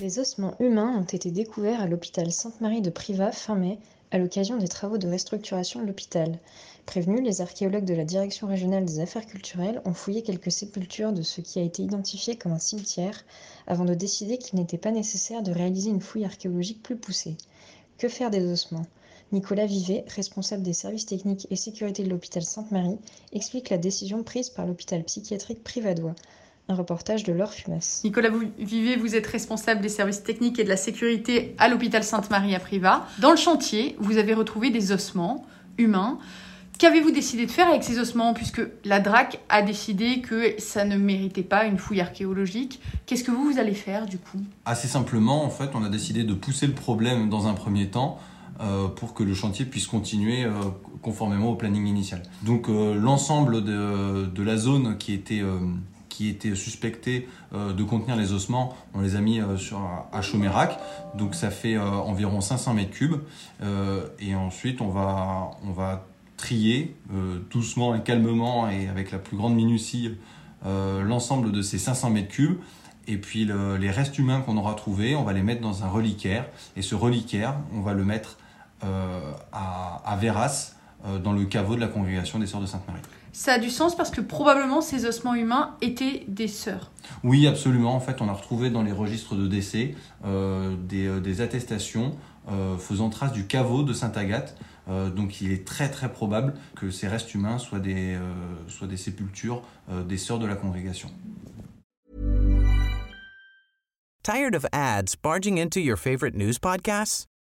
Les ossements humains ont été découverts à l'hôpital Sainte-Marie de Privas fin mai à l'occasion des travaux de restructuration de l'hôpital. Prévenus, les archéologues de la Direction régionale des affaires culturelles ont fouillé quelques sépultures de ce qui a été identifié comme un cimetière avant de décider qu'il n'était pas nécessaire de réaliser une fouille archéologique plus poussée. Que faire des ossements? Nicolas Vivet, responsable des services techniques et sécurité de l'hôpital Sainte-Marie, explique la décision prise par l'hôpital psychiatrique privadois. Un reportage de Laure Fumas. Nicolas Vivet, vous êtes responsable des services techniques et de la sécurité à l'hôpital Sainte-Marie à Privas. Dans le chantier, vous avez retrouvé des ossements humains. Qu'avez-vous décidé de faire avec ces ossements puisque la DRAC a décidé que ça ne méritait pas une fouille archéologique? Qu'est-ce que vous, vous allez faire du coup? Assez simplement, en fait, on a décidé de pousser le problème dans un premier temps euh, pour que le chantier puisse continuer euh, conformément au planning initial. Donc euh, l'ensemble de, de, la zone qui était qui étaient suspectés euh, de contenir les ossements, on les a mis euh, à Chomérac. Donc ça fait euh, environ 500 mètres cubes. et ensuite, on va, on va trier doucement et calmement et avec la plus grande minutie l'ensemble de ces 500 mètres cubes. Et puis les restes humains qu'on aura trouvés, on va les mettre dans un reliquaire. Et ce reliquaire, on va le mettre à, à Véras, dans le caveau de la congrégation des Sœurs de Sainte-Marie ça a du sens parce que probablement ces ossements humains étaient des sœurs. Oui, absolument. En fait, on a retrouvé dans les registres de décès euh, des, euh, des, attestations euh, faisant trace du caveau de Sainte-Agathe. Euh, donc il est très très probable que ces restes humains soient des, euh, soient des sépultures euh, des sœurs de la congrégation. Tired of ads barging into your favorite news podcasts?